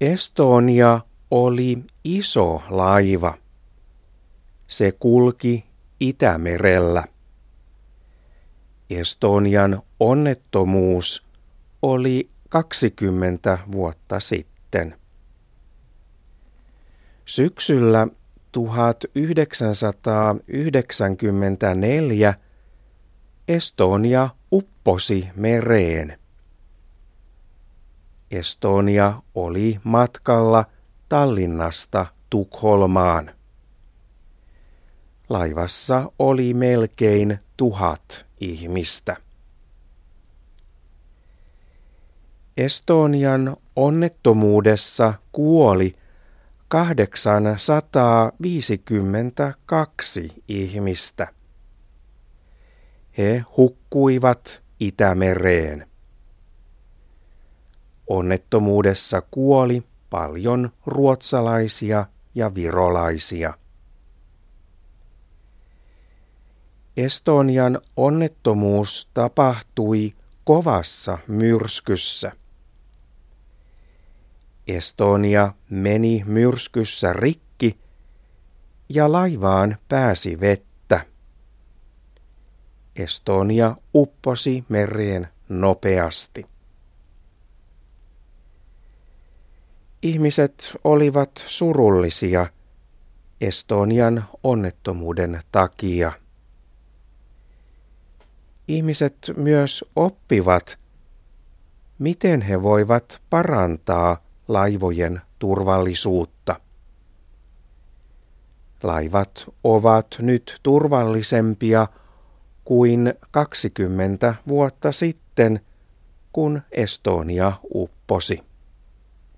Estonia oli iso laiva. Se kulki Itämerellä. Estonian onnettomuus oli 20 vuotta sitten. Syksyllä 1994 Estonia upposi mereen. Estonia oli matkalla Tallinnasta Tukholmaan. Laivassa oli melkein tuhat ihmistä. Estonian onnettomuudessa kuoli 852 ihmistä. He hukkuivat Itämereen. Onnettomuudessa kuoli paljon ruotsalaisia ja virolaisia. Estonian onnettomuus tapahtui kovassa myrskyssä. Estonia meni myrskyssä rikki ja laivaan pääsi vettä. Estonia upposi mereen nopeasti. Ihmiset olivat surullisia Estonian onnettomuuden takia. Ihmiset myös oppivat, miten he voivat parantaa laivojen turvallisuutta. Laivat ovat nyt turvallisempia kuin 20 vuotta sitten, kun Estonia upposi.